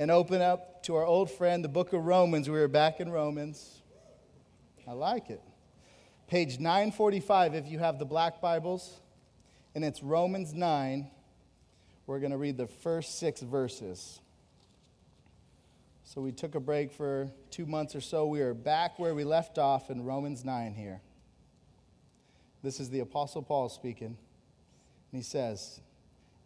and open up to our old friend, the book of Romans. We are back in Romans. I like it. Page 945, if you have the black Bibles, and it's Romans 9. We're going to read the first six verses. So we took a break for two months or so. We are back where we left off in Romans 9 here. This is the Apostle Paul speaking. And he says,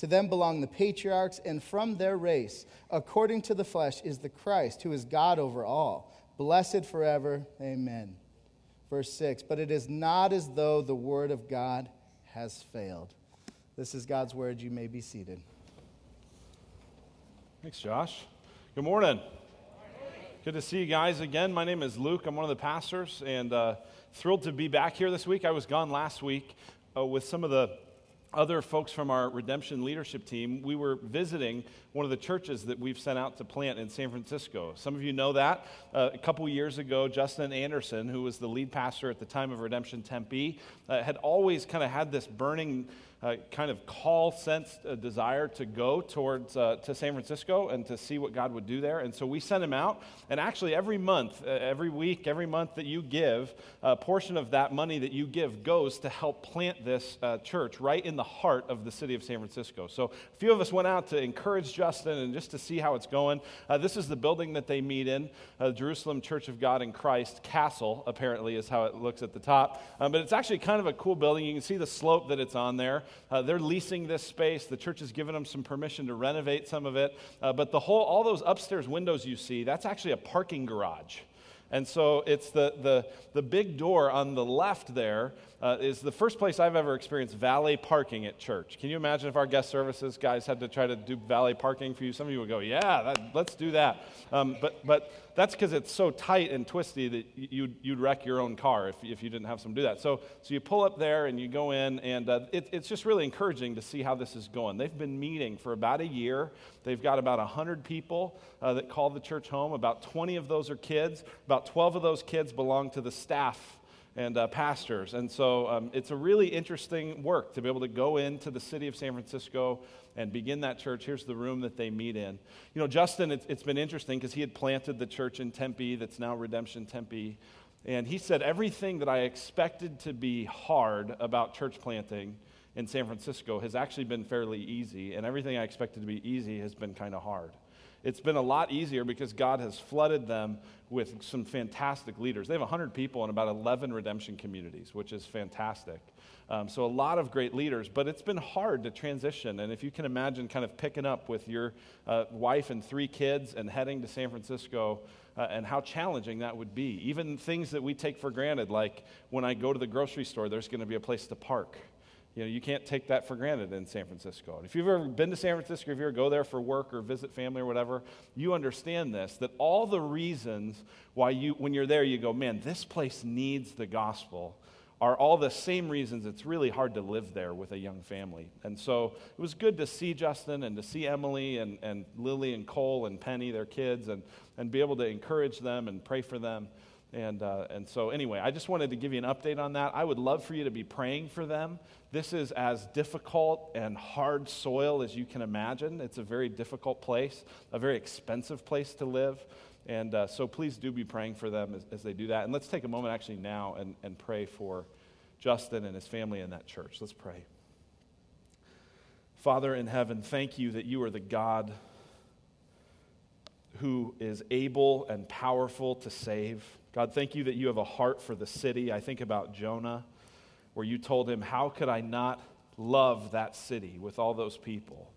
To them belong the patriarchs, and from their race, according to the flesh, is the Christ, who is God over all, blessed forever. Amen. Verse 6 But it is not as though the word of God has failed. This is God's word. You may be seated. Thanks, Josh. Good morning. Good to see you guys again. My name is Luke. I'm one of the pastors, and uh, thrilled to be back here this week. I was gone last week uh, with some of the other folks from our redemption leadership team, we were visiting one of the churches that we've sent out to plant in San Francisco. Some of you know that. Uh, a couple years ago, Justin Anderson, who was the lead pastor at the time of Redemption Tempe, uh, had always kind of had this burning uh, kind of call sensed a desire to go towards uh, to San Francisco and to see what God would do there. And so we sent him out. And actually, every month, uh, every week, every month that you give, a portion of that money that you give goes to help plant this uh, church right in the heart of the city of San Francisco. So a few of us went out to encourage Justin and just to see how it's going. Uh, this is the building that they meet in, uh, Jerusalem Church of God in Christ Castle. Apparently, is how it looks at the top. Um, but it's actually kind of a cool building. You can see the slope that it's on there. Uh, they're leasing this space. The church has given them some permission to renovate some of it. Uh, but the whole, all those upstairs windows you see, that's actually a parking garage. And so it's the, the, the big door on the left there uh, is the first place I've ever experienced valet parking at church. Can you imagine if our guest services guys had to try to do valet parking for you? Some of you would go, yeah, that, let's do that. Um, but, but that's because it's so tight and twisty that you'd, you'd wreck your own car if, if you didn't have some do that. So, so you pull up there and you go in, and uh, it, it's just really encouraging to see how this is going. They've been meeting for about a year. They've got about 100 people uh, that call the church home. About 20 of those are kids. About 12 of those kids belong to the staff and uh, pastors. And so um, it's a really interesting work to be able to go into the city of San Francisco and begin that church. Here's the room that they meet in. You know, Justin, it's, it's been interesting because he had planted the church in Tempe that's now Redemption Tempe. And he said, everything that I expected to be hard about church planting in San Francisco has actually been fairly easy, and everything I expected to be easy has been kind of hard. It's been a lot easier because God has flooded them with some fantastic leaders. They have 100 people in about 11 redemption communities, which is fantastic. Um, so, a lot of great leaders, but it's been hard to transition. And if you can imagine kind of picking up with your uh, wife and three kids and heading to San Francisco, uh, and how challenging that would be. Even things that we take for granted, like when I go to the grocery store, there's going to be a place to park. You know, you can't take that for granted in San Francisco. And if you've ever been to San Francisco, if you ever go there for work or visit family or whatever, you understand this that all the reasons why you, when you're there, you go, man, this place needs the gospel are all the same reasons it's really hard to live there with a young family. And so it was good to see Justin and to see Emily and, and Lily and Cole and Penny, their kids, and, and be able to encourage them and pray for them. And, uh, and so, anyway, I just wanted to give you an update on that. I would love for you to be praying for them. This is as difficult and hard soil as you can imagine. It's a very difficult place, a very expensive place to live. And uh, so, please do be praying for them as, as, they do that. And let's take a moment actually now and, and pray for Justin and his family in that church. Let's pray. Father in heaven, thank you that you are the God who is able and powerful to save. God, thank you that you have a heart for the city. I think about Jonah, where you told him, How could I not love that city with all those people?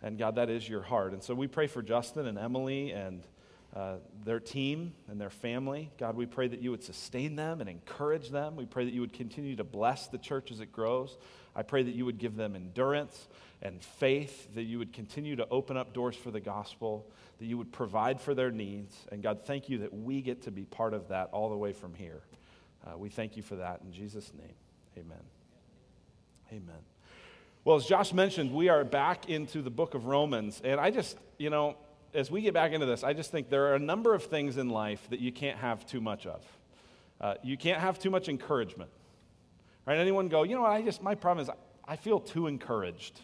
And God, that is your heart. And so we pray for Justin and Emily and uh, their team and their family. God, we pray that you would sustain them and encourage them. We pray that you would continue to bless the church as it grows. I pray that you would give them endurance and faith, that you would continue to open up doors for the gospel, that you would provide for their needs. And God, thank you that we get to be part of that all the way from here. Uh, we thank you for that in Jesus' name. Amen. Amen. Well, as Josh mentioned, we are back into the book of Romans. And I just, you know, as we get back into this, I just think there are a number of things in life that you can't have too much of. Uh, you can't have too much encouragement. Right? Anyone go, you know what, I just, my problem is I feel too encouraged.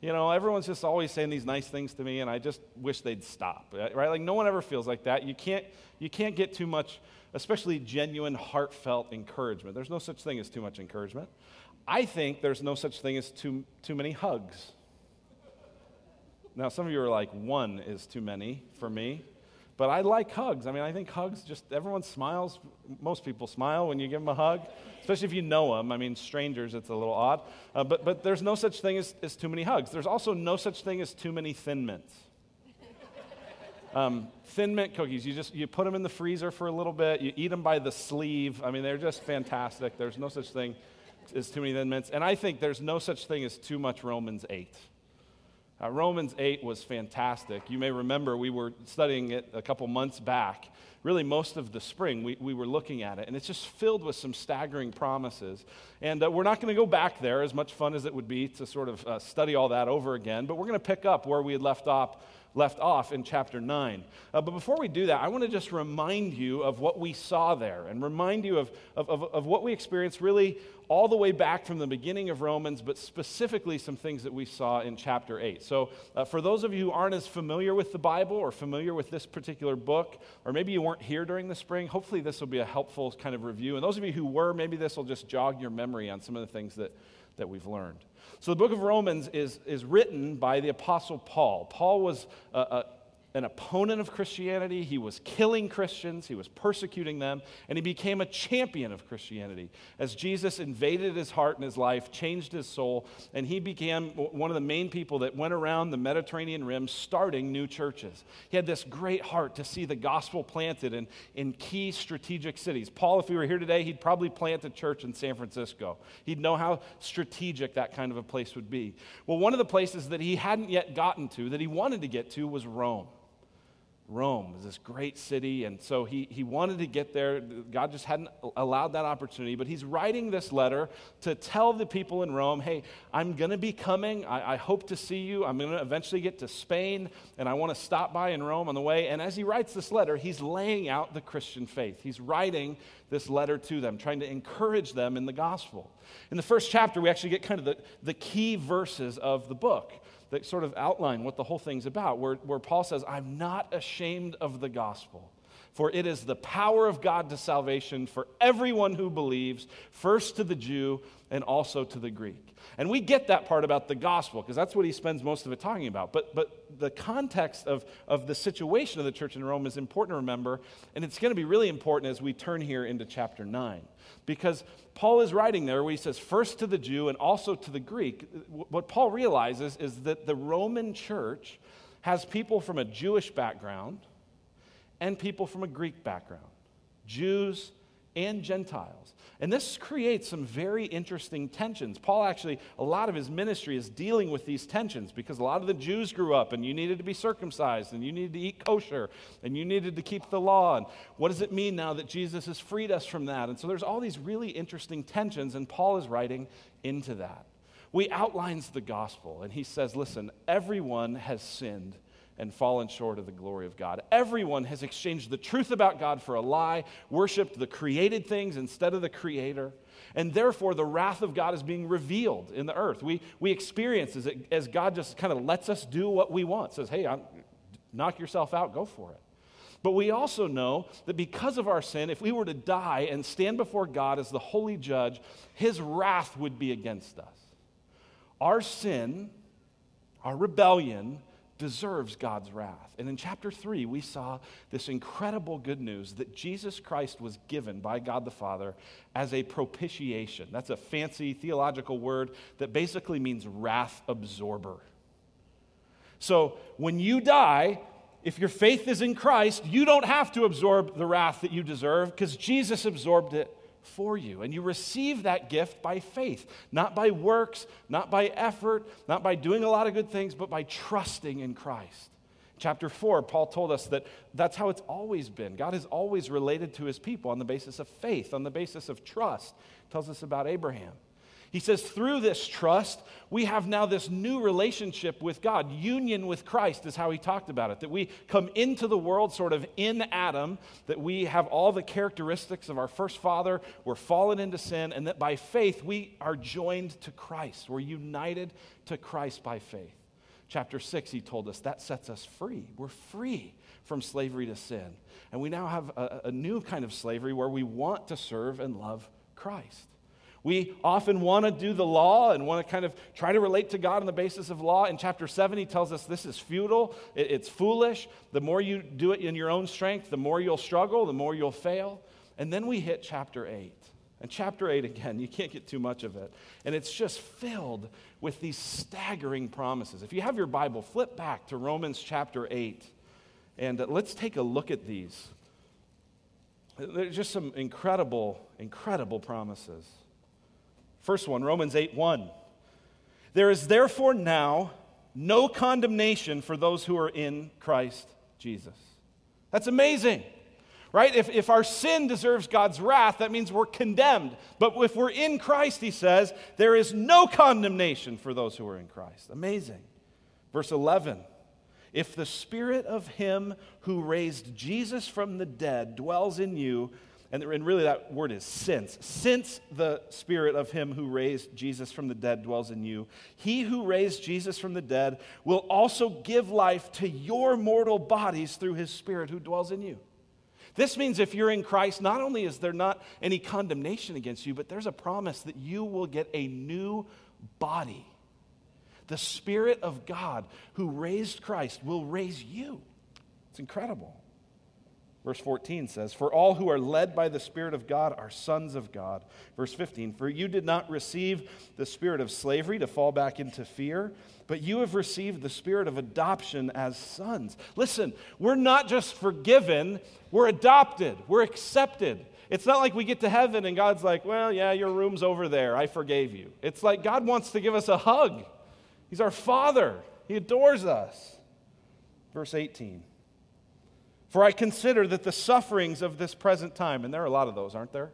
You know, everyone's just always saying these nice things to me, and I just wish they'd stop. Uh, right? Like no one ever feels like that. You can't, you can't get too much, especially genuine, heartfelt encouragement. There's no such thing as too much encouragement. I think there's no such thing as too, too many hugs. Now, some of you are like, one is too many for me. But I like hugs. I mean, I think hugs just, everyone smiles. Most people smile when you give them a hug, especially if you know them. I mean, strangers, it's a little odd. Uh, but, but there's no such thing as, as too many hugs. There's also no such thing as too many thin mints. Um, thin mint cookies, you just you put them in the freezer for a little bit. You eat them by the sleeve. I mean, they're just fantastic. There's no such thing as too many thin mints. And I think there's no such thing as too much Romans 8. Uh, Romans 8 was fantastic. You may remember we were studying it a couple months back. Really, most of the spring, we, we were looking at it, and it's just filled with some staggering promises. And uh, we're not going to go back there, as much fun as it would be to sort of uh, study all that over again, but we're going to pick up where we had left off left off in chapter 9. Uh, but before we do that, I want to just remind you of what we saw there and remind you of, of, of, of, what we experienced really all the way back from the beginning of Romans, but specifically some things that we saw in chapter 8. So, uh, for those of you who aren't as familiar with the Bible or familiar with this particular book, or maybe you weren't here during the spring, hopefully this will be a helpful kind of review. And those of you who were, maybe this will just jog your memory on some of the things that, that we've learned. So, the book of Romans is, is written by the Apostle Paul. Paul was a, a an opponent of Christianity. He was killing Christians, he was persecuting them, and he became a champion of Christianity as Jesus invaded his heart and his life, changed his soul, and he became one of the main people that went around the Mediterranean rim starting new churches. He had this great heart to see the gospel planted in, in key strategic cities. Paul, if he were here today, he'd probably plant a church in San Francisco. He'd know how strategic that kind of a place would be. Well, one of the places that he hadn't yet gotten to, that he wanted to get to, was Rome. Rome was this great city, and so he, he wanted to get there. God just hadn't allowed that opportunity, but he's writing this letter to tell the people in Rome hey, I'm going to be coming. I, I, hope to see you. I'm going to eventually get to Spain, and I want to stop by in Rome on the way. And as he writes this letter, he's laying out the Christian faith. He's writing this letter to them, trying to encourage them in the gospel. In the first chapter, we actually get kind of the, the key verses of the book that sort of outline what the whole thing's about, where, where Paul says, I'm not ashamed of the gospel. For it is the power of God to salvation for everyone who believes, first to the Jew and also to the Greek. And we get that part about the gospel because that's what he spends most of it talking about. But, but the context of, of the situation of the church in Rome is important to remember, and it's going to be really important as we turn here into chapter 9. Because Paul is writing there where he says, first to the Jew and also to the Greek. What Paul realizes is that the Roman church has people from a Jewish background and people from a Greek background, Jews and Gentiles. And this creates some very interesting tensions. Paul actually, a lot of his ministry is dealing with these tensions because a lot of the Jews grew up and you needed to be circumcised and you needed to eat kosher and you needed to keep the law. And what does it mean now that Jesus has freed us from that? And so there's all these really interesting tensions, and Paul is writing into that. We outlines the gospel and he says, listen, everyone has sinned and fallen short of the glory of God. Everyone has exchanged the truth about God for a lie, worshiped the created things instead of the creator, and therefore the wrath of God is being revealed in the earth. We, we experience as, it, as God just kind of lets us do what we want, says, hey, I'm, knock yourself out, go for it. But we also know that because of our sin, if we were to die and stand before God as the holy judge, his wrath would be against us. Our sin, our rebellion, deserves God's wrath. And in chapter 3, we saw this incredible good news that Jesus Christ was given by God the Father as a propitiation. That's a fancy theological word that basically means wrath absorber. So when you die, if your faith is in Christ, you don't have to absorb the wrath that you deserve because Jesus absorbed it for you. And you receive that gift by faith, not by works, not by effort, not by doing a lot of good things, but by trusting in Christ. Chapter 4, Paul told us that that's how it's always been. God has always related to his people on the basis of faith, on the basis of trust. Tells us about Abraham. He says, through this trust, we have now this new relationship with God. Union with Christ is how he talked about it. That we come into the world sort of in Adam, that we have all the characteristics of our first father, we're fallen into sin, and that by faith we are joined to Christ. We're united to Christ by faith. Chapter 6, he told us that sets us free. We're free from slavery to sin. And we now have a, a new kind of slavery where we want to serve and love Christ. We often want to do the law and want to kind of try to relate to God on the basis of law. In chapter 7, he tells us this is futile, it's foolish. The more you do it in your own strength, the more you'll struggle, the more you'll fail. And then we hit chapter 8. And chapter 8, again, you can't get too much of it. And it's just filled with these staggering promises. If you have your Bible, flip back to Romans chapter 8. And uh, let's take a look at these. There's just some incredible, incredible promises. First one, Romans 8 1. There is therefore now no condemnation for those who are in Christ Jesus. That's amazing, right? If, if our sin deserves God's wrath, that means we're condemned. But if we're in Christ, he says, there is no condemnation for those who are in Christ. Amazing. Verse 11. If the spirit of him who raised Jesus from the dead dwells in you, and, and really, that word is since. Since the spirit of him who raised Jesus from the dead dwells in you, he who raised Jesus from the dead will also give life to your mortal bodies through his spirit who dwells in you. This means if you're in Christ, not only is there not any condemnation against you, but there's a promise that you will get a new body. The Spirit of God who raised Christ will raise you. It's incredible. Verse 14 says, For all who are led by the Spirit of God are sons of God. Verse 15, For you did not receive the spirit of slavery to fall back into fear, but you have received the spirit of adoption as sons. Listen, we're not just forgiven, we're adopted, we're accepted. It's not like we get to heaven and God's like, Well, yeah, your room's over there. I forgave you. It's like God wants to give us a hug. He's our Father, He adores us. Verse 18. For I consider that the sufferings of this present time, and there are a lot of those, aren't there?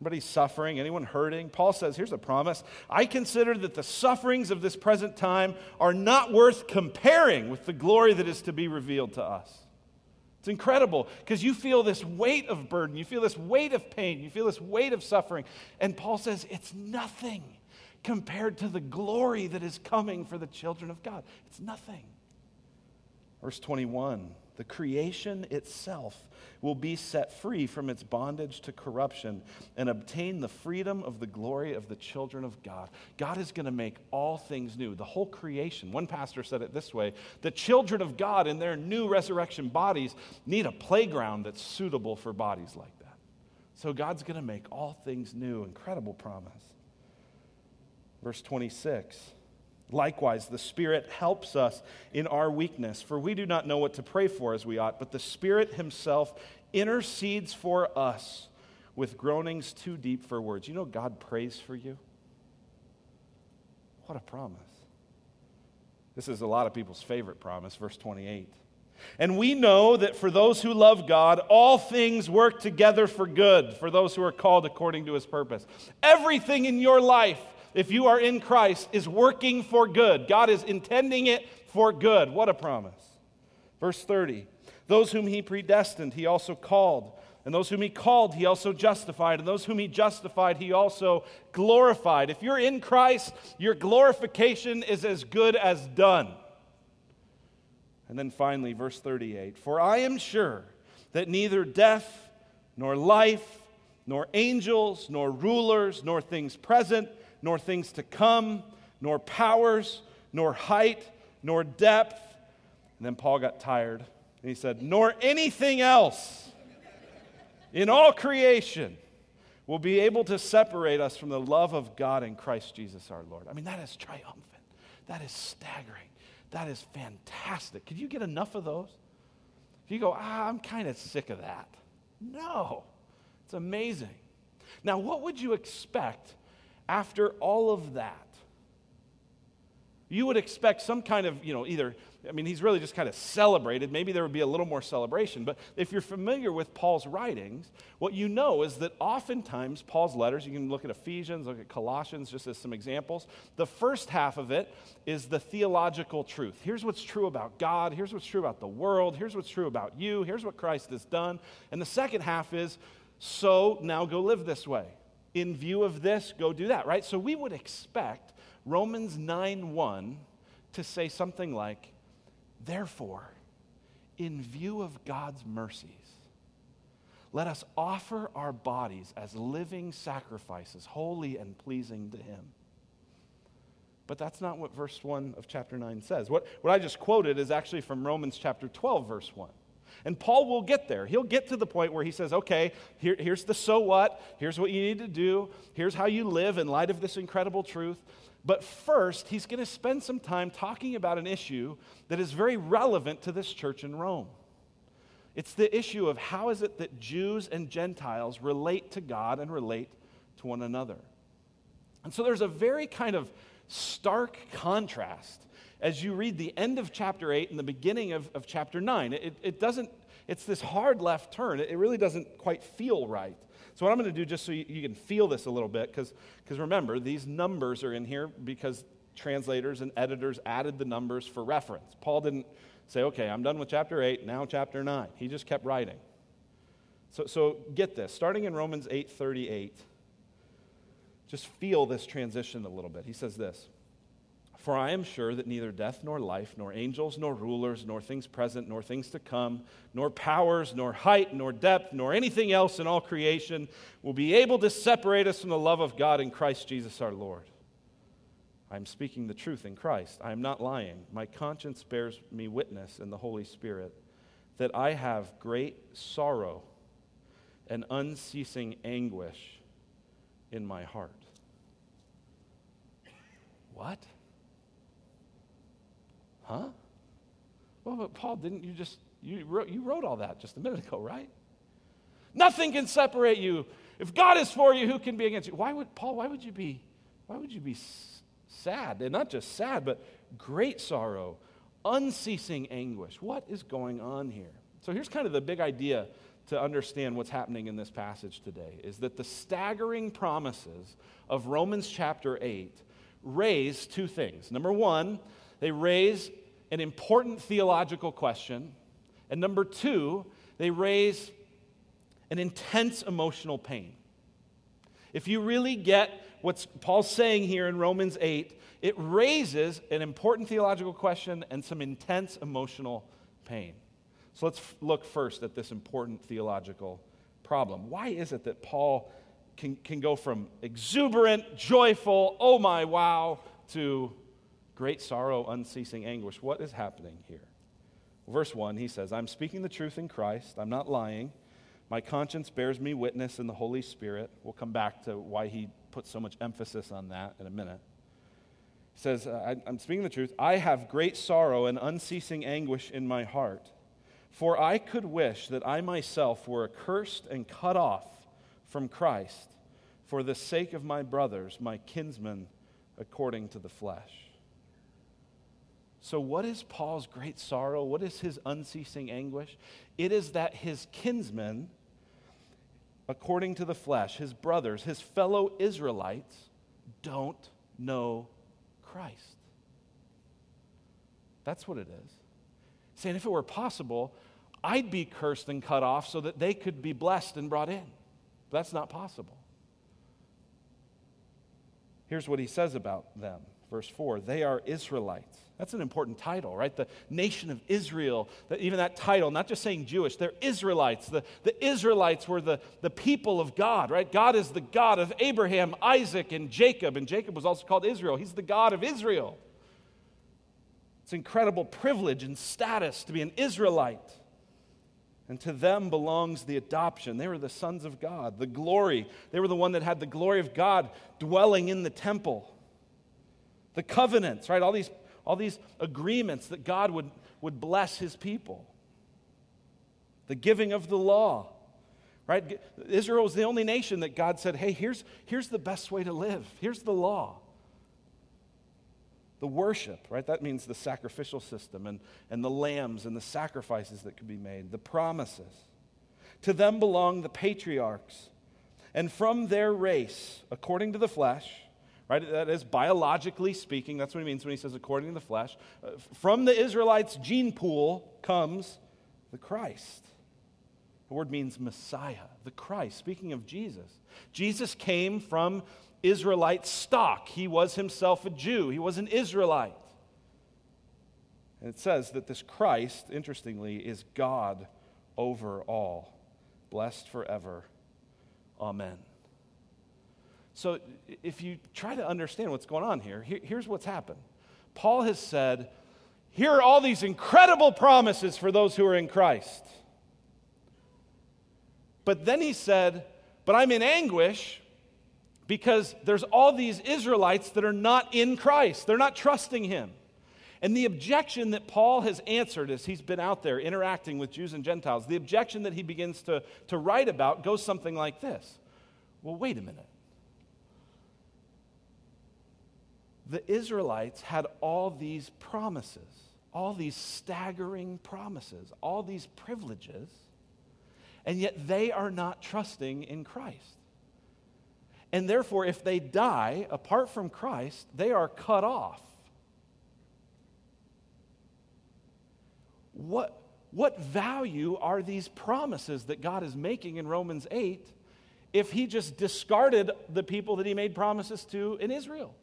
Anybody suffering? Anyone hurting? Paul says, here's a promise. I consider that the sufferings of this present time are not worth comparing with the glory that is to be revealed to us. It's incredible because you feel this weight of burden, you feel this weight of pain, you feel this weight of suffering. And Paul says, it's nothing compared to the glory that is coming for the children of God. It's nothing. Verse 21 the creation itself will be set free from its bondage to corruption and obtain the freedom of the glory of the children of God. God is going to make all things new, the whole creation. One pastor said it this way the children of God in their new resurrection bodies need a playground that's suitable for bodies like that. So God's going to make all things new. Incredible promise. Verse 26. Likewise, the Spirit helps us in our weakness, for we do not know what to pray for as we ought, but the Spirit Himself intercedes for us with groanings too deep for words. You know, God prays for you. What a promise. This is a lot of people's favorite promise, verse 28. And we know that for those who love God, all things work together for good, for those who are called according to his purpose. Everything in your life if you are in Christ, is working for good. God is intending it for good. What a promise. Verse 30 Those whom he predestined, he also called. And those whom he called, he also justified. And those whom he justified, he also glorified. If you're in Christ, your glorification is as good as done. And then finally, verse 38 For I am sure that neither death, nor life, nor angels, nor rulers, nor things present, nor things to come, nor powers, nor height, nor depth. And then Paul got tired and he said, nor anything else in all creation will be able to separate us from the love of God in Christ Jesus our Lord. I mean, that is triumphant. That is staggering. That is fantastic. Could you get enough of those? If you go, ah, I'm kind of sick of that. No, it's amazing. Now, what would you expect after all of that? You would expect some kind of, you know, either, I mean, he's really just kind of celebrated. Maybe there would be a little more celebration. But if you're familiar with Paul's writings, what you know is that oftentimes Paul's letters, you can look at Ephesians, look at Colossians, just as some examples. The first half of it is the theological truth. Here's what's true about God. Here's what's true about the world. Here's what's true about you. Here's what Christ has done. And the second half is, so now go live this way. In view of this, go do that, right? So we would expect Romans 9 1 to say something like, Therefore, in view of God's mercies, let us offer our bodies as living sacrifices, holy and pleasing to Him. But that's not what verse 1 of chapter 9 says. What, what I just quoted is actually from Romans chapter 12, verse 1. And Paul will get there. He'll get to the point where he says, okay, here, here's the so what, here's what you need to do, here's how you live in light of this incredible truth. But first, he's going to spend some time talking about an issue that is very relevant to this church in Rome. It's the issue of how is it that Jews and Gentiles relate to God and relate to one another. And so there's a very kind of stark contrast as you read the end of chapter 8 and the beginning of, of chapter 9. It, it doesn't, it's this hard left turn. It, really doesn't quite feel right. So, what I'm going to do, just so you, you can feel this a little bit, because remember, these numbers are in here because translators and editors added the numbers for reference. Paul didn't say, okay, I'm done with chapter 8, now chapter 9. He just kept writing. So, so get this. Starting in Romans 8 38, just feel this transition a little bit. He says this. For I am sure that neither death nor life, nor angels nor rulers, nor things present, nor things to come, nor powers, nor height, nor depth, nor anything else in all creation will be able to separate us from the love of God in Christ Jesus our Lord. I am speaking the truth in Christ. I am not lying. My conscience bears me witness in the Holy Spirit that I have great sorrow and unceasing anguish in my heart. What? Huh? Well, but Paul, didn't you just, you wrote, you wrote all that just a minute ago, right? Nothing can separate you. If God is for you, who can be against you? Why would, Paul, why would you be, why would you be sad? And not just sad, but great sorrow, unceasing anguish. What is going on here? So here's kind of the big idea to understand what's happening in this passage today is that the staggering promises of Romans chapter 8 raise two things. Number one, they raise an important theological question. And number two, they raise an intense emotional pain. If you really get what Paul's saying here in Romans 8, it raises an important theological question and some intense emotional pain. So let's look first at this important theological problem. Why is it that Paul can, can go from exuberant, joyful, oh my, wow, to great sorrow, unceasing anguish. What is happening here? Verse 1, he says, I'm speaking the truth in Christ. I'm not lying. My conscience bears me witness in the Holy Spirit. We'll come back to why he put so much emphasis on that in a minute. He says, I, am speaking the truth. I have great sorrow and unceasing anguish in my heart. For I could wish that I myself were accursed and cut off from Christ for the sake of my brothers, my kinsmen, according to the flesh. So, what is Paul's great sorrow? What is his unceasing anguish? It is that his kinsmen, according to the flesh, his brothers, his fellow Israelites, don't know Christ. That's what it is. Saying, if it were possible, I'd be cursed and cut off so that they could be blessed and brought in. But that's not possible. Here's what he says about them. Verse 4 They are Israelites that's an important title, right? The nation of Israel, that even that title, not just saying Jewish, they're Israelites. The, the Israelites were the, the people of God, right? God is the God of Abraham, Isaac, and Jacob. And Jacob was also called Israel. He's the God of Israel. It's incredible privilege and status to be an Israelite. And to them belongs the adoption. They were the sons of God, the glory. They were the one that had the glory of God dwelling in the temple. The covenants, right? All these all these agreements that God would, would bless his people. The giving of the law. right? Israel was the only nation that God said, hey, here's, here's the best way to live, here's the law. The worship, right? That means the sacrificial system and, and the lambs and the sacrifices that could be made, the promises. To them belong the patriarchs. And from their race, according to the flesh, right? That is biologically speaking, that's what he means when he says according to the flesh. Uh, from the Israelites' gene pool comes the Christ. The word means Messiah, the Christ, speaking of Jesus. Jesus came from Israelite stock. He was himself a Jew, he was an Israelite. And it says that this Christ, interestingly, is God over all, blessed forever. Amen. So, if you try to understand what's going on here, here's what's happened. Paul has said, Here are all these incredible promises for those who are in Christ. But then he said, But I'm in anguish because there's all these Israelites that are not in Christ, they're not trusting him. And the objection that Paul has answered as he's been out there interacting with Jews and Gentiles, the objection that he begins to, to write about goes something like this Well, wait a minute. The Israelites had all these promises, all these staggering promises, all these privileges and yet they are not trusting in Christ. And therefore, if they die apart from Christ, they are cut off. What, what value are these promises that God is making in Romans 8 if he just discarded the people that he made promises to in Israel?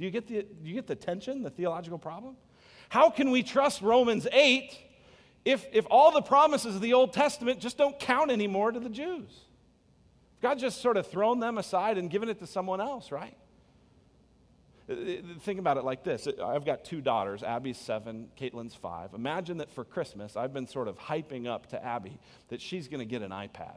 Do you get the, do you get the tension, the theological problem? How can we trust Romans 8 if, if all the promises of the Old Testament just don't count anymore to the Jews? God just sort of thrown them aside and given it to someone else, right? Uh, uh, think about it like this I've got two daughters. Abby's seven, Caitlin's five. Imagine that for Christmas, I've been sort of hyping up to Abby that she's going to get an iPad.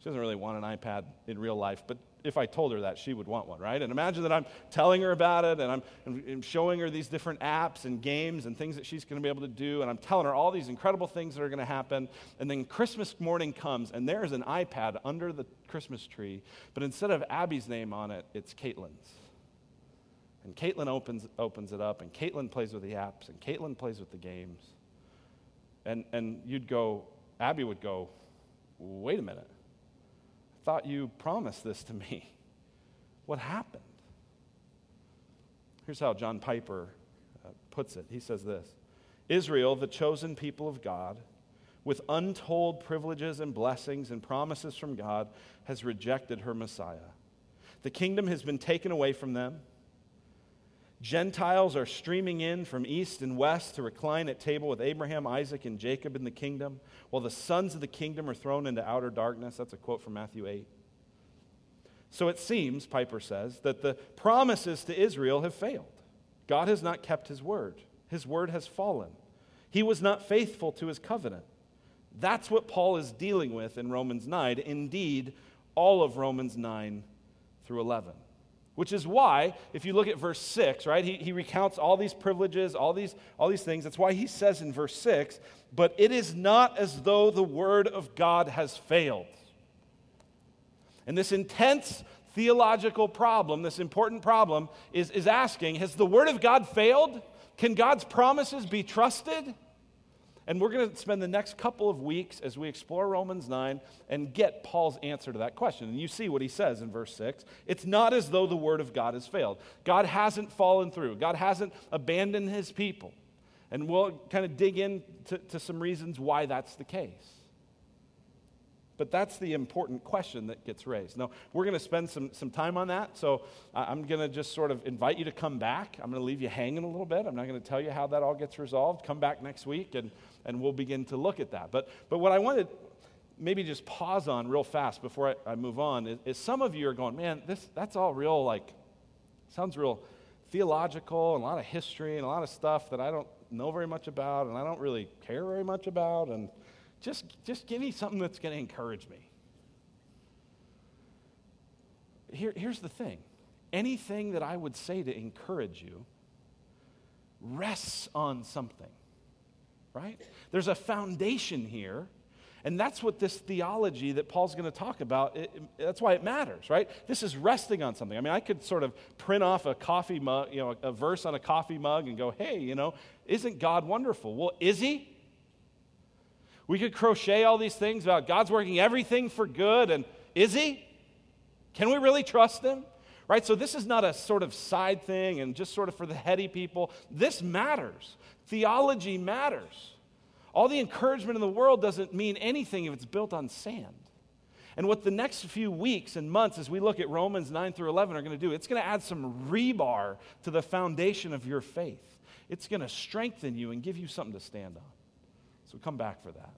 She doesn't really want an iPad in real life, but if I told her that, she would want one, right? And imagine that I'm telling her about it and I'm, I'm showing her these different apps and games and things that she's going to be able to do. And I'm telling her all these incredible things that are going to happen. And then Christmas morning comes and there's an iPad under the Christmas tree. But instead of Abby's name on it, it's Caitlin's. And Caitlin opens, opens it up and Caitlin plays with the apps and Caitlin plays with the games. And, and you'd go, Abby would go, wait a minute thought you promised this to me. What happened? Here's how John Piper uh, puts it. He says this Israel, the chosen people of God, with untold privileges and blessings and promises from God, has rejected her Messiah. The kingdom has been taken away from them. Gentiles are streaming in from east and west to recline at table with Abraham, Isaac, and Jacob in the kingdom, while the sons of the kingdom are thrown into outer darkness. That's a quote from Matthew 8. So it seems, Piper says, that the promises to Israel have failed. God has not kept his word, his word has fallen. He was not faithful to his covenant. That's what Paul is dealing with in Romans 9. Indeed, all of Romans 9 through 11. Which is why, if you look at verse 6, right, he, he recounts all these privileges, all these, all these things. That's why he says in verse 6, but it is not as though the word of God has failed. And this intense theological problem, this important problem, is, is asking Has the word of God failed? Can God's promises be trusted? And we're going to spend the next couple of weeks as we explore Romans 9 and get Paul's answer to that question. And you see what he says in verse 6. It's not as though the word of God has failed. God hasn't fallen through, God hasn't abandoned his people. And we'll kind of dig into some reasons why that's the case. But that's the important question that gets raised. Now, we're going to spend some, some time on that. So I'm going to just sort of invite you to come back. I'm going to leave you hanging a little bit. I'm not going to tell you how that all gets resolved. Come back next week and, and we'll begin to look at that. But, but what I wanted maybe just pause on real fast before I, I move on is, is, some of you are going, man, this, that's all real, like, sounds real theological and a lot of history and a lot of stuff that I don't know very much about and I don't really care very much about. And just, just give me something that's going to encourage me. Here, here's the thing anything that I would say to encourage you rests on something, right? There's a foundation here, And that's what this theology that Paul's going to talk about, it, it, that's why it matters, right? This is resting on something. I mean, I could sort of print off a coffee mug, you know, a verse on a coffee mug and go, hey, you know, isn't God wonderful? Well, is he? We could crochet all these things about God's working everything for good, and is he? Can we really trust him? Right? So, this is not a sort of side thing and just sort of for the heady people. This matters. Theology matters. All the encouragement in the world doesn't mean anything if it's built on sand. And what the next few weeks and months, as we look at Romans 9 through 11, are going to do, it's going to add some rebar to the foundation of your faith. It's going to strengthen you and give you something to stand on. So come back for that.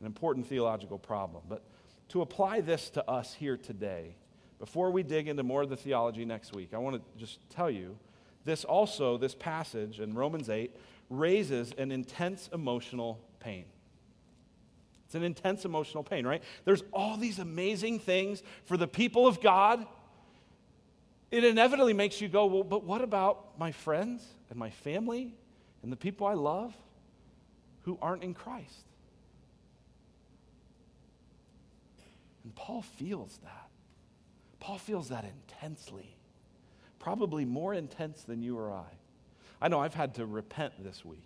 An important theological problem. But to apply this to us here today, before we dig into more of the theology next week, I want to just tell you this also, this passage in Romans 8, raises an intense emotional pain. It's an intense emotional pain, right? There's all these amazing things for the people of God. It inevitably makes you go, well, but what about my friends and my family and the people I love who aren't in Christ? And Paul feels that. Paul feels that intensely, probably more intense than you or I. I know I've had to repent this week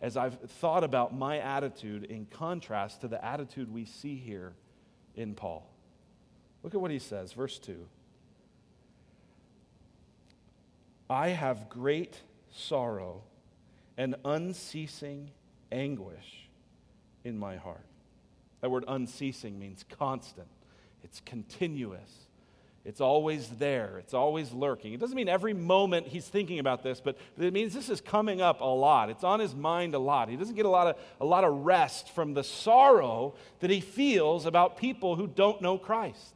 as I've thought about my attitude in contrast to the attitude we see here in Paul. Look at what he says, verse 2. I have great sorrow and unceasing anguish in my heart. That word unceasing means constant, it's continuous, it's always there. It's always lurking. It doesn't mean every moment he's thinking about this, but it means this is coming up a lot. It's on his mind a lot. He doesn't get a lot of, a lot of rest from the sorrow that he feels about people who don't know Christ.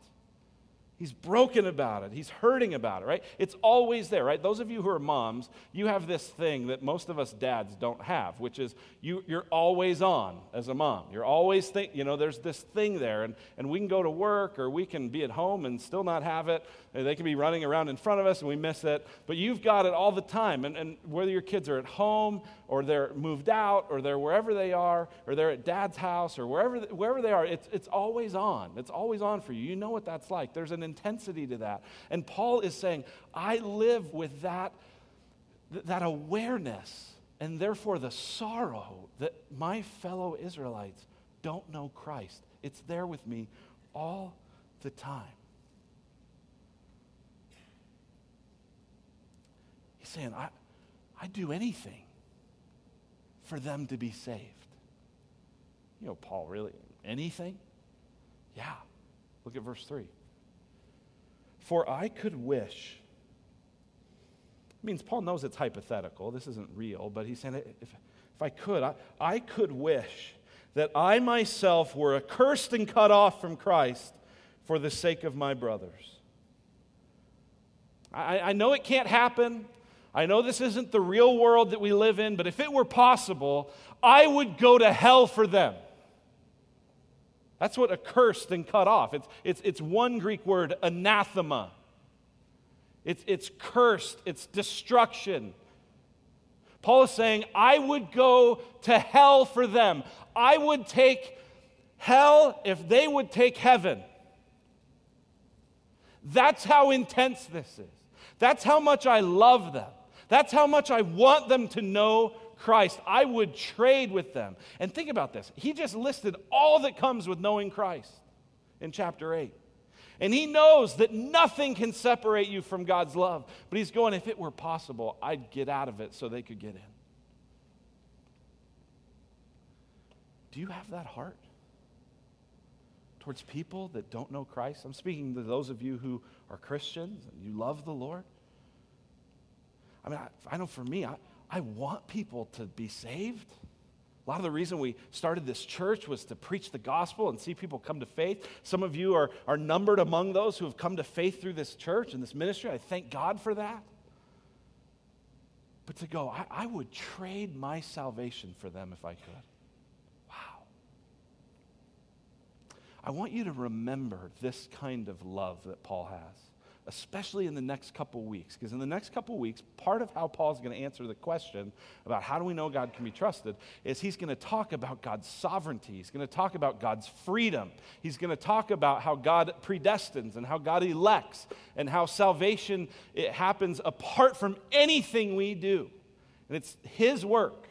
He's broken about it. He's hurting about it, right? It's always there, right? Those of you who are moms, you have this thing that most of us dads don't have, which is you, you're always on as a mom. You're always think, you know, there's this thing there, and, and we can go to work or we can be at home and still not have it. They can be running around in front of us and we miss it, but you've got it all the time. And, and whether your kids are at home or they're moved out or they're wherever they are or they're at dad's house or wherever, wherever they are, it's, it's always on. It's always on for you. You know what that's like. There's an intensity to that. And Paul is saying, I live with that, that awareness and therefore the sorrow that my fellow Israelites don't know Christ. It's there with me all the time. Saying, I, I'd do anything for them to be saved. You know, Paul, really? Anything? Yeah. Look at verse 3. For I could wish. It means Paul knows it's hypothetical. This isn't real, but he's saying, if, if I could, I, I could wish that I myself were accursed and cut off from Christ for the sake of my brothers. I, I know it can't happen. I know this isn't the real world that we live in, but if it were possible, I would go to hell for them. That's what accursed and cut off. It's, it's, it's one Greek word, anathema. It's, it's cursed, it's destruction. Paul is saying, I would go to hell for them. I would take hell if they would take heaven. That's how intense this is. That's how much I love them. That's how much I want them to know Christ. I would trade with them. And think about this. He just listed all that comes with knowing Christ in chapter 8. And he knows that nothing can separate you from God's love. But he's going, if it were possible, I'd get out of it so they could get in. Do you have that heart towards people that don't know Christ? I'm speaking to those of you who are Christians and you love the Lord. I mean, I, I know for me, I, I want people to be saved. A lot of the reason we started this church was to preach the gospel and see people come to faith. Some of you are, are numbered among those who have come to faith through this church and this ministry. I thank God for that. But to go, I, I would trade my salvation for them if I could. Wow. I want you to remember this kind of love that Paul has especially in the next couple weeks. Because in the next couple weeks, part of how Paul's going to answer the question about how do we know God can be trusted is he's going to talk about God's sovereignty. He's going to talk about God's freedom. He's going to talk about how God predestines and how God elects and how salvation it happens apart from anything we do. And it's his work.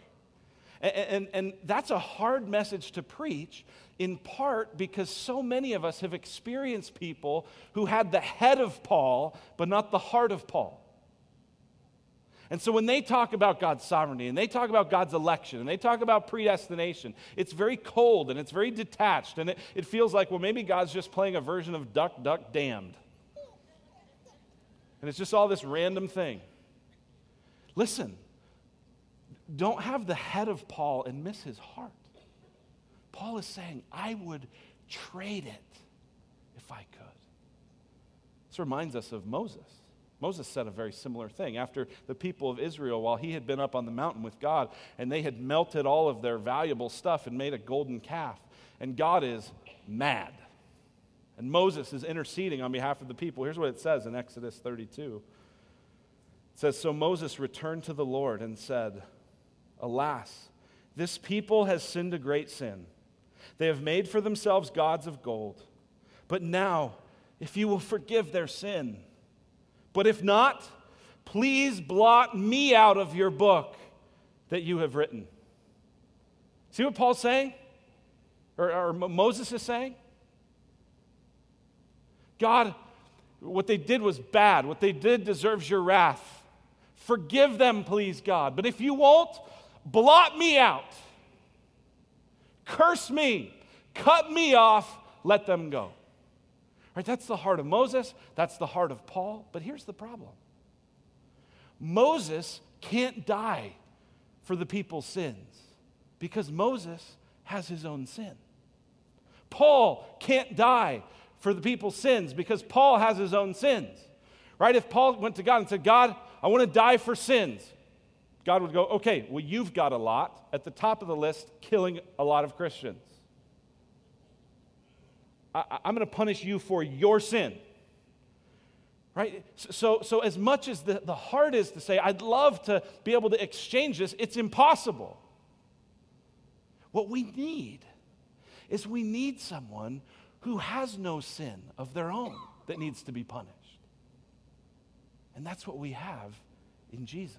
And, and, and that's a hard message to preach in part because so many of us have experienced people who had the head of Paul, but not the heart of Paul. And so when they talk about God's sovereignty and they talk about God's election and they talk about predestination, it's very cold and it's very detached. And it, it feels like, well, maybe God's just playing a version of Duck, Duck, Damned. And it's just all this random thing. Listen, don't have the head of Paul and miss his heart. Paul is saying, I would trade it if I could. This reminds us of Moses. Moses said a very similar thing. After the people of Israel, while he had been up on the mountain with God, and they had melted all of their valuable stuff and made a golden calf, and God is mad. And Moses is interceding on behalf of the people. Here's what it says in Exodus 32 it says, So Moses returned to the Lord and said, Alas, this people has sinned a great sin. They have made for themselves gods of gold. But now, if you will forgive their sin, but if not, please blot me out of your book that you have written. See what Paul's saying? Or, or Moses is saying? God, what they did was bad. What they did deserves your wrath. Forgive them, please, God. But if you won't, blot me out. Curse me, cut me off, let them go. Right? That's the heart of Moses, that's the heart of Paul. But here's the problem Moses can't die for the people's sins because Moses has his own sin. Paul can't die for the people's sins because Paul has his own sins. Right? If Paul went to God and said, God, I want to die for sins, God would go, okay, well, you've got a lot. At the top of the list, killing a lot of Christians. I, am going to punish you for your sin. Right? So, so as much as the, the heart is to say, I'd love to be able to exchange this, it's impossible. What we need is we need someone who has no sin of their own that needs to be punished. And that's what we have in Jesus.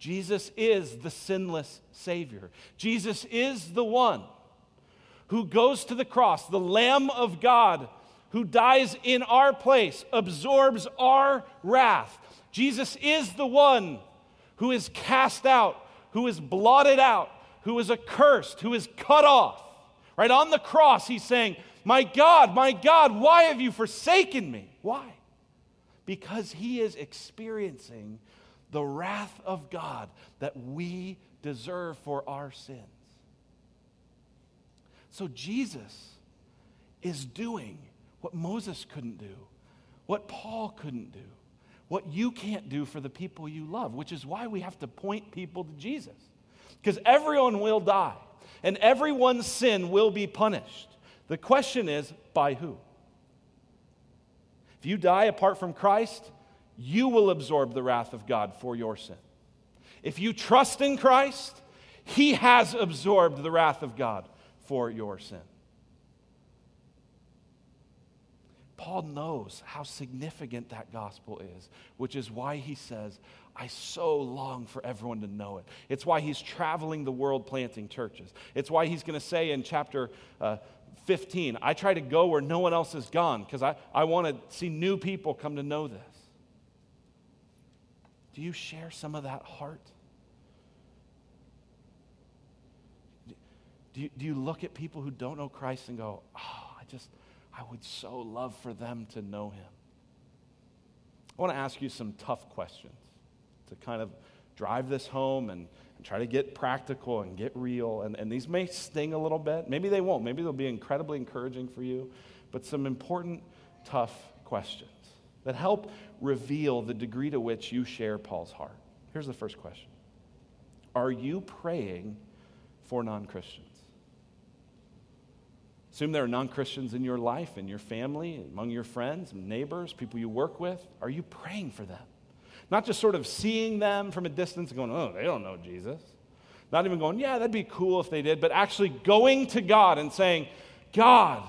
Jesus is the sinless Savior. Jesus is the one who goes to the cross, the Lamb of God who dies in our place, absorbs our wrath. Jesus is the one who is cast out, who is blotted out, who is accursed, who is cut off. Right on the cross, he's saying, My God, my God, why have you forsaken me? Why? Because he is experiencing the wrath of God that we deserve for our sins. So Jesus is doing what Moses couldn't do, what Paul couldn't do, what you can't do for the people you love, which is why we have to point people to Jesus. Because everyone will die, and everyone's sin will be punished. The question is, by who? If you die apart from Christ, you will absorb the wrath of God for your sin. If you trust in Christ, He has absorbed the wrath of God for your sin. Paul knows how significant that gospel is, which is why he says, I so long for everyone to know it. It's why he's traveling the world planting churches. It's why he's going to say in chapter uh, 15, I try to go where no one else has gone because I, I want to see new people come to know this. Do you share some of that heart? Do you, do you look at people who don't know Christ and go, oh, I just, I would so love for them to know him? I want to ask you some tough questions to kind of drive this home and, and try to get practical and get real. And, and these may sting a little bit. Maybe they won't. Maybe they'll be incredibly encouraging for you. But some important, tough questions that help reveal the degree to which you share Paul's heart. Here's the first question Are you praying for non Christians? Assume there are non Christians in your life, in your family, among your friends, neighbors, people you work with. Are you praying for them? Not just sort of seeing them from a distance and going, oh, they don't know Jesus. Not even going, yeah, that'd be cool if they did, but actually going to God and saying, God,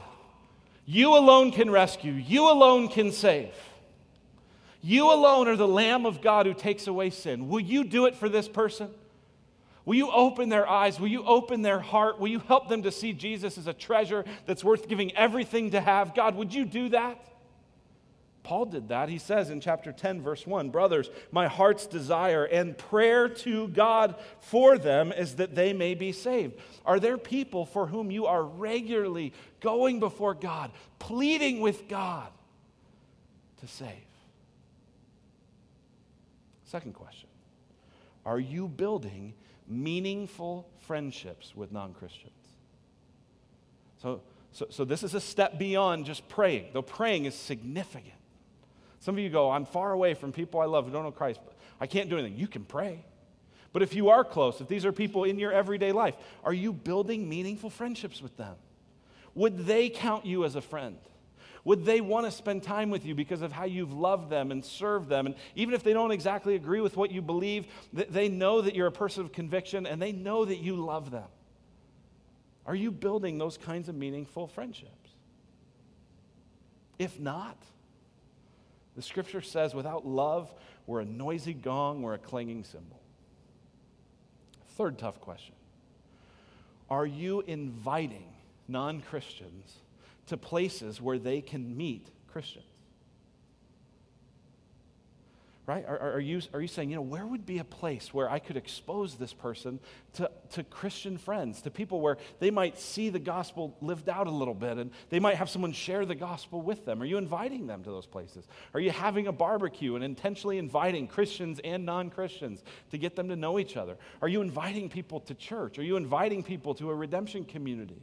you alone can rescue, you alone can save. You alone are the Lamb of God who takes away sin. Will you do it for this person? Will you open their eyes? Will you open their heart? Will you help them to see Jesus as a treasure that's worth giving everything to have? God, would you do that? Paul did that. He says in chapter 10, verse 1 Brothers, my heart's desire and prayer to God for them is that they may be saved. Are there people for whom you are regularly going before God, pleading with God to save? Second question Are you building meaningful friendships with non Christians. So, so, so, this is a step beyond just praying, though praying is significant. Some of you go, I'm far away from people I love who don't know Christ. But I can't do anything. You can pray. But if you are close, if these are people in your everyday life, are you building meaningful friendships with them? Would they count you as a friend? Would they want to spend time with you because of how you've loved them and served them? And even if they don't exactly agree with what you believe, they know that you're a person of conviction and they know that you love them. Are you building those kinds of meaningful friendships? If not, the scripture says without love, we're a noisy gong, we're a clanging cymbal. Third tough question Are you inviting non Christians to places where they can meet Christians. Right? Are, are, you, are you saying, you know, where would be a place where I could expose this person to, to Christian friends, to people where they might see the gospel lived out a little bit and they might have someone share the gospel with them? Are you inviting them to those places? Are you having a barbecue and intentionally inviting Christians and non Christians to get them to know each other? Are you inviting people to church? Are you inviting people to a redemption community?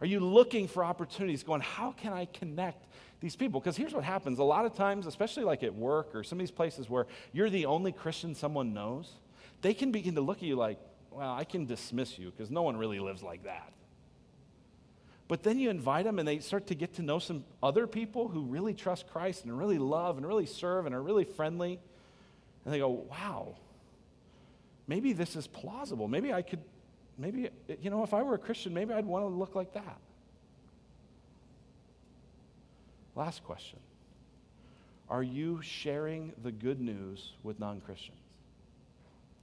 Are you looking for opportunities, going, how can I connect these people? Because here's what happens a lot of times, especially like at work or some of these places where you're the only Christian someone knows, they can begin to look at you like, well, I can dismiss you because no one really lives like that. But then you invite them and they start to get to know some other people who really trust Christ and really love and really serve and are really friendly. And they go, wow, maybe this is plausible. Maybe I could maybe, you know, if I were a Christian, maybe I'd want to look like that. Last question Are you sharing the good news with non Christians?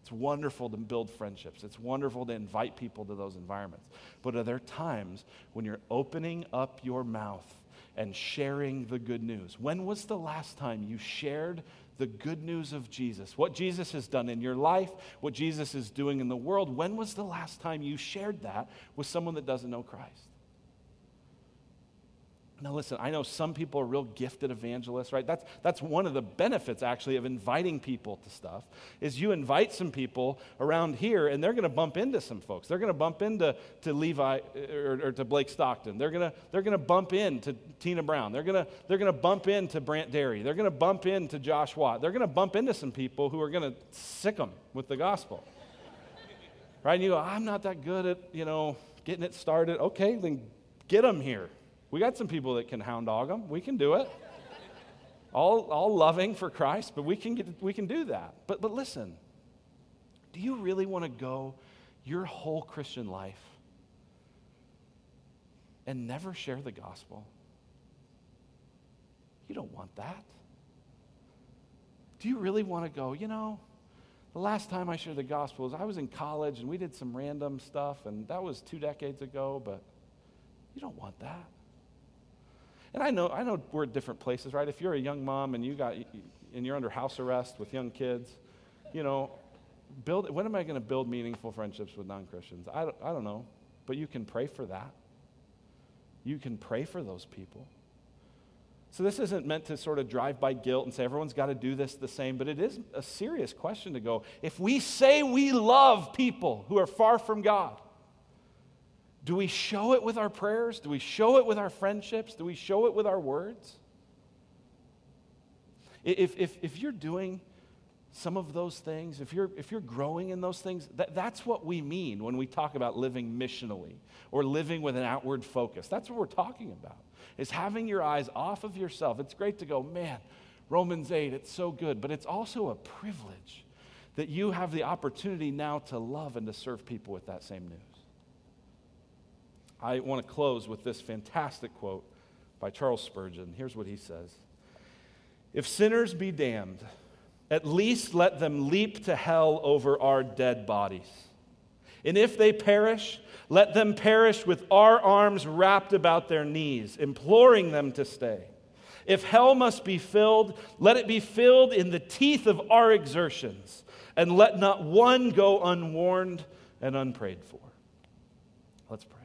It's wonderful to build friendships. It's wonderful to invite people to those environments. But are there times when you're opening up your mouth and sharing the good news? When was the last time you shared the good news of Jesus, what Jesus has done in your life, what Jesus is doing in the world. When was the last time you shared that with someone that doesn't know Christ? Now, listen, I know some people are real gifted evangelists, right? That's, that's one of the benefits, actually, of inviting people to stuff, is you invite some people around here, and they're going to bump into some folks. They're going to bump into to Levi or, or to Blake Stockton. They're going to they're to bump into Tina Brown. They're going to they're to bump into Brant Derry. They're going to bump into Josh Watt. They're going to bump into some people who are going to sic them with the gospel. right? And you go, I'm not that good at, you know, getting it started. Okay, then get them here. We got some people that can hound dog them. We can do it. all, all loving for Christ, but we can, get, we can do that. But, but listen, do you really want to go your whole Christian life and never share the gospel? You don't want that. Do you really want to go, you know, the last time I shared the gospel was I was in college and we did some random stuff, and that was two decades ago, but you don't want that. And I know, I know we're at different places, right? If you're a young mom and you got and you're under house arrest with young kids, you know, build. When am I going to build meaningful friendships with non-Christians? I I don't know, but you can pray for that. You can pray for those people. So this isn't meant to sort of drive by guilt and say everyone's got to do this the same, but it is a serious question to go. If we say we love people who are far from God, do we show it with our prayers? Do we show it with our friendships? Do we show it with our words? If, if, if you're doing some of those things, if you're, if you're growing in those things, that, that's what we mean when we talk about living missionally or living with an outward focus. That's what we're talking about, is having your eyes off of yourself. It's great to go, man, Romans 8, it's so good, but it's also a privilege that you have the opportunity now to love and to serve people with that same news. I want to close with this fantastic quote by Charles Spurgeon. Here's what he says If sinners be damned, at least let them leap to hell over our dead bodies. And if they perish, let them perish with our arms wrapped about their knees, imploring them to stay. If hell must be filled, let it be filled in the teeth of our exertions, and let not one go unwarned and unprayed for. Let's pray.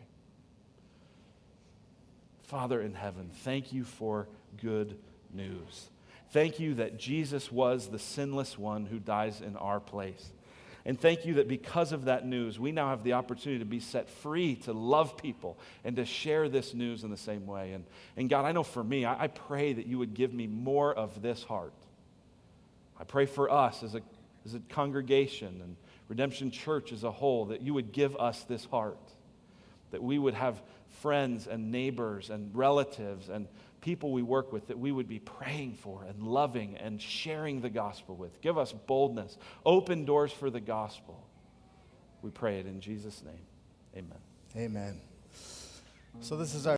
Father in heaven, thank you for good news. Thank you that Jesus was the sinless one who dies in our place. And thank you that because of that news, we now have the opportunity to be set free to love people and to share this news in the same way. And, and God, I know for me, I, I pray that you would give me more of this heart. I pray for us as a, as a congregation and Redemption Church as a whole that you would give us this heart, that we would have friends and neighbors and relatives and people we work with that we would be praying for and loving and sharing the gospel with. Give us boldness, open doors for the gospel. We pray it in Jesus' name. Amen. Amen. So, this is our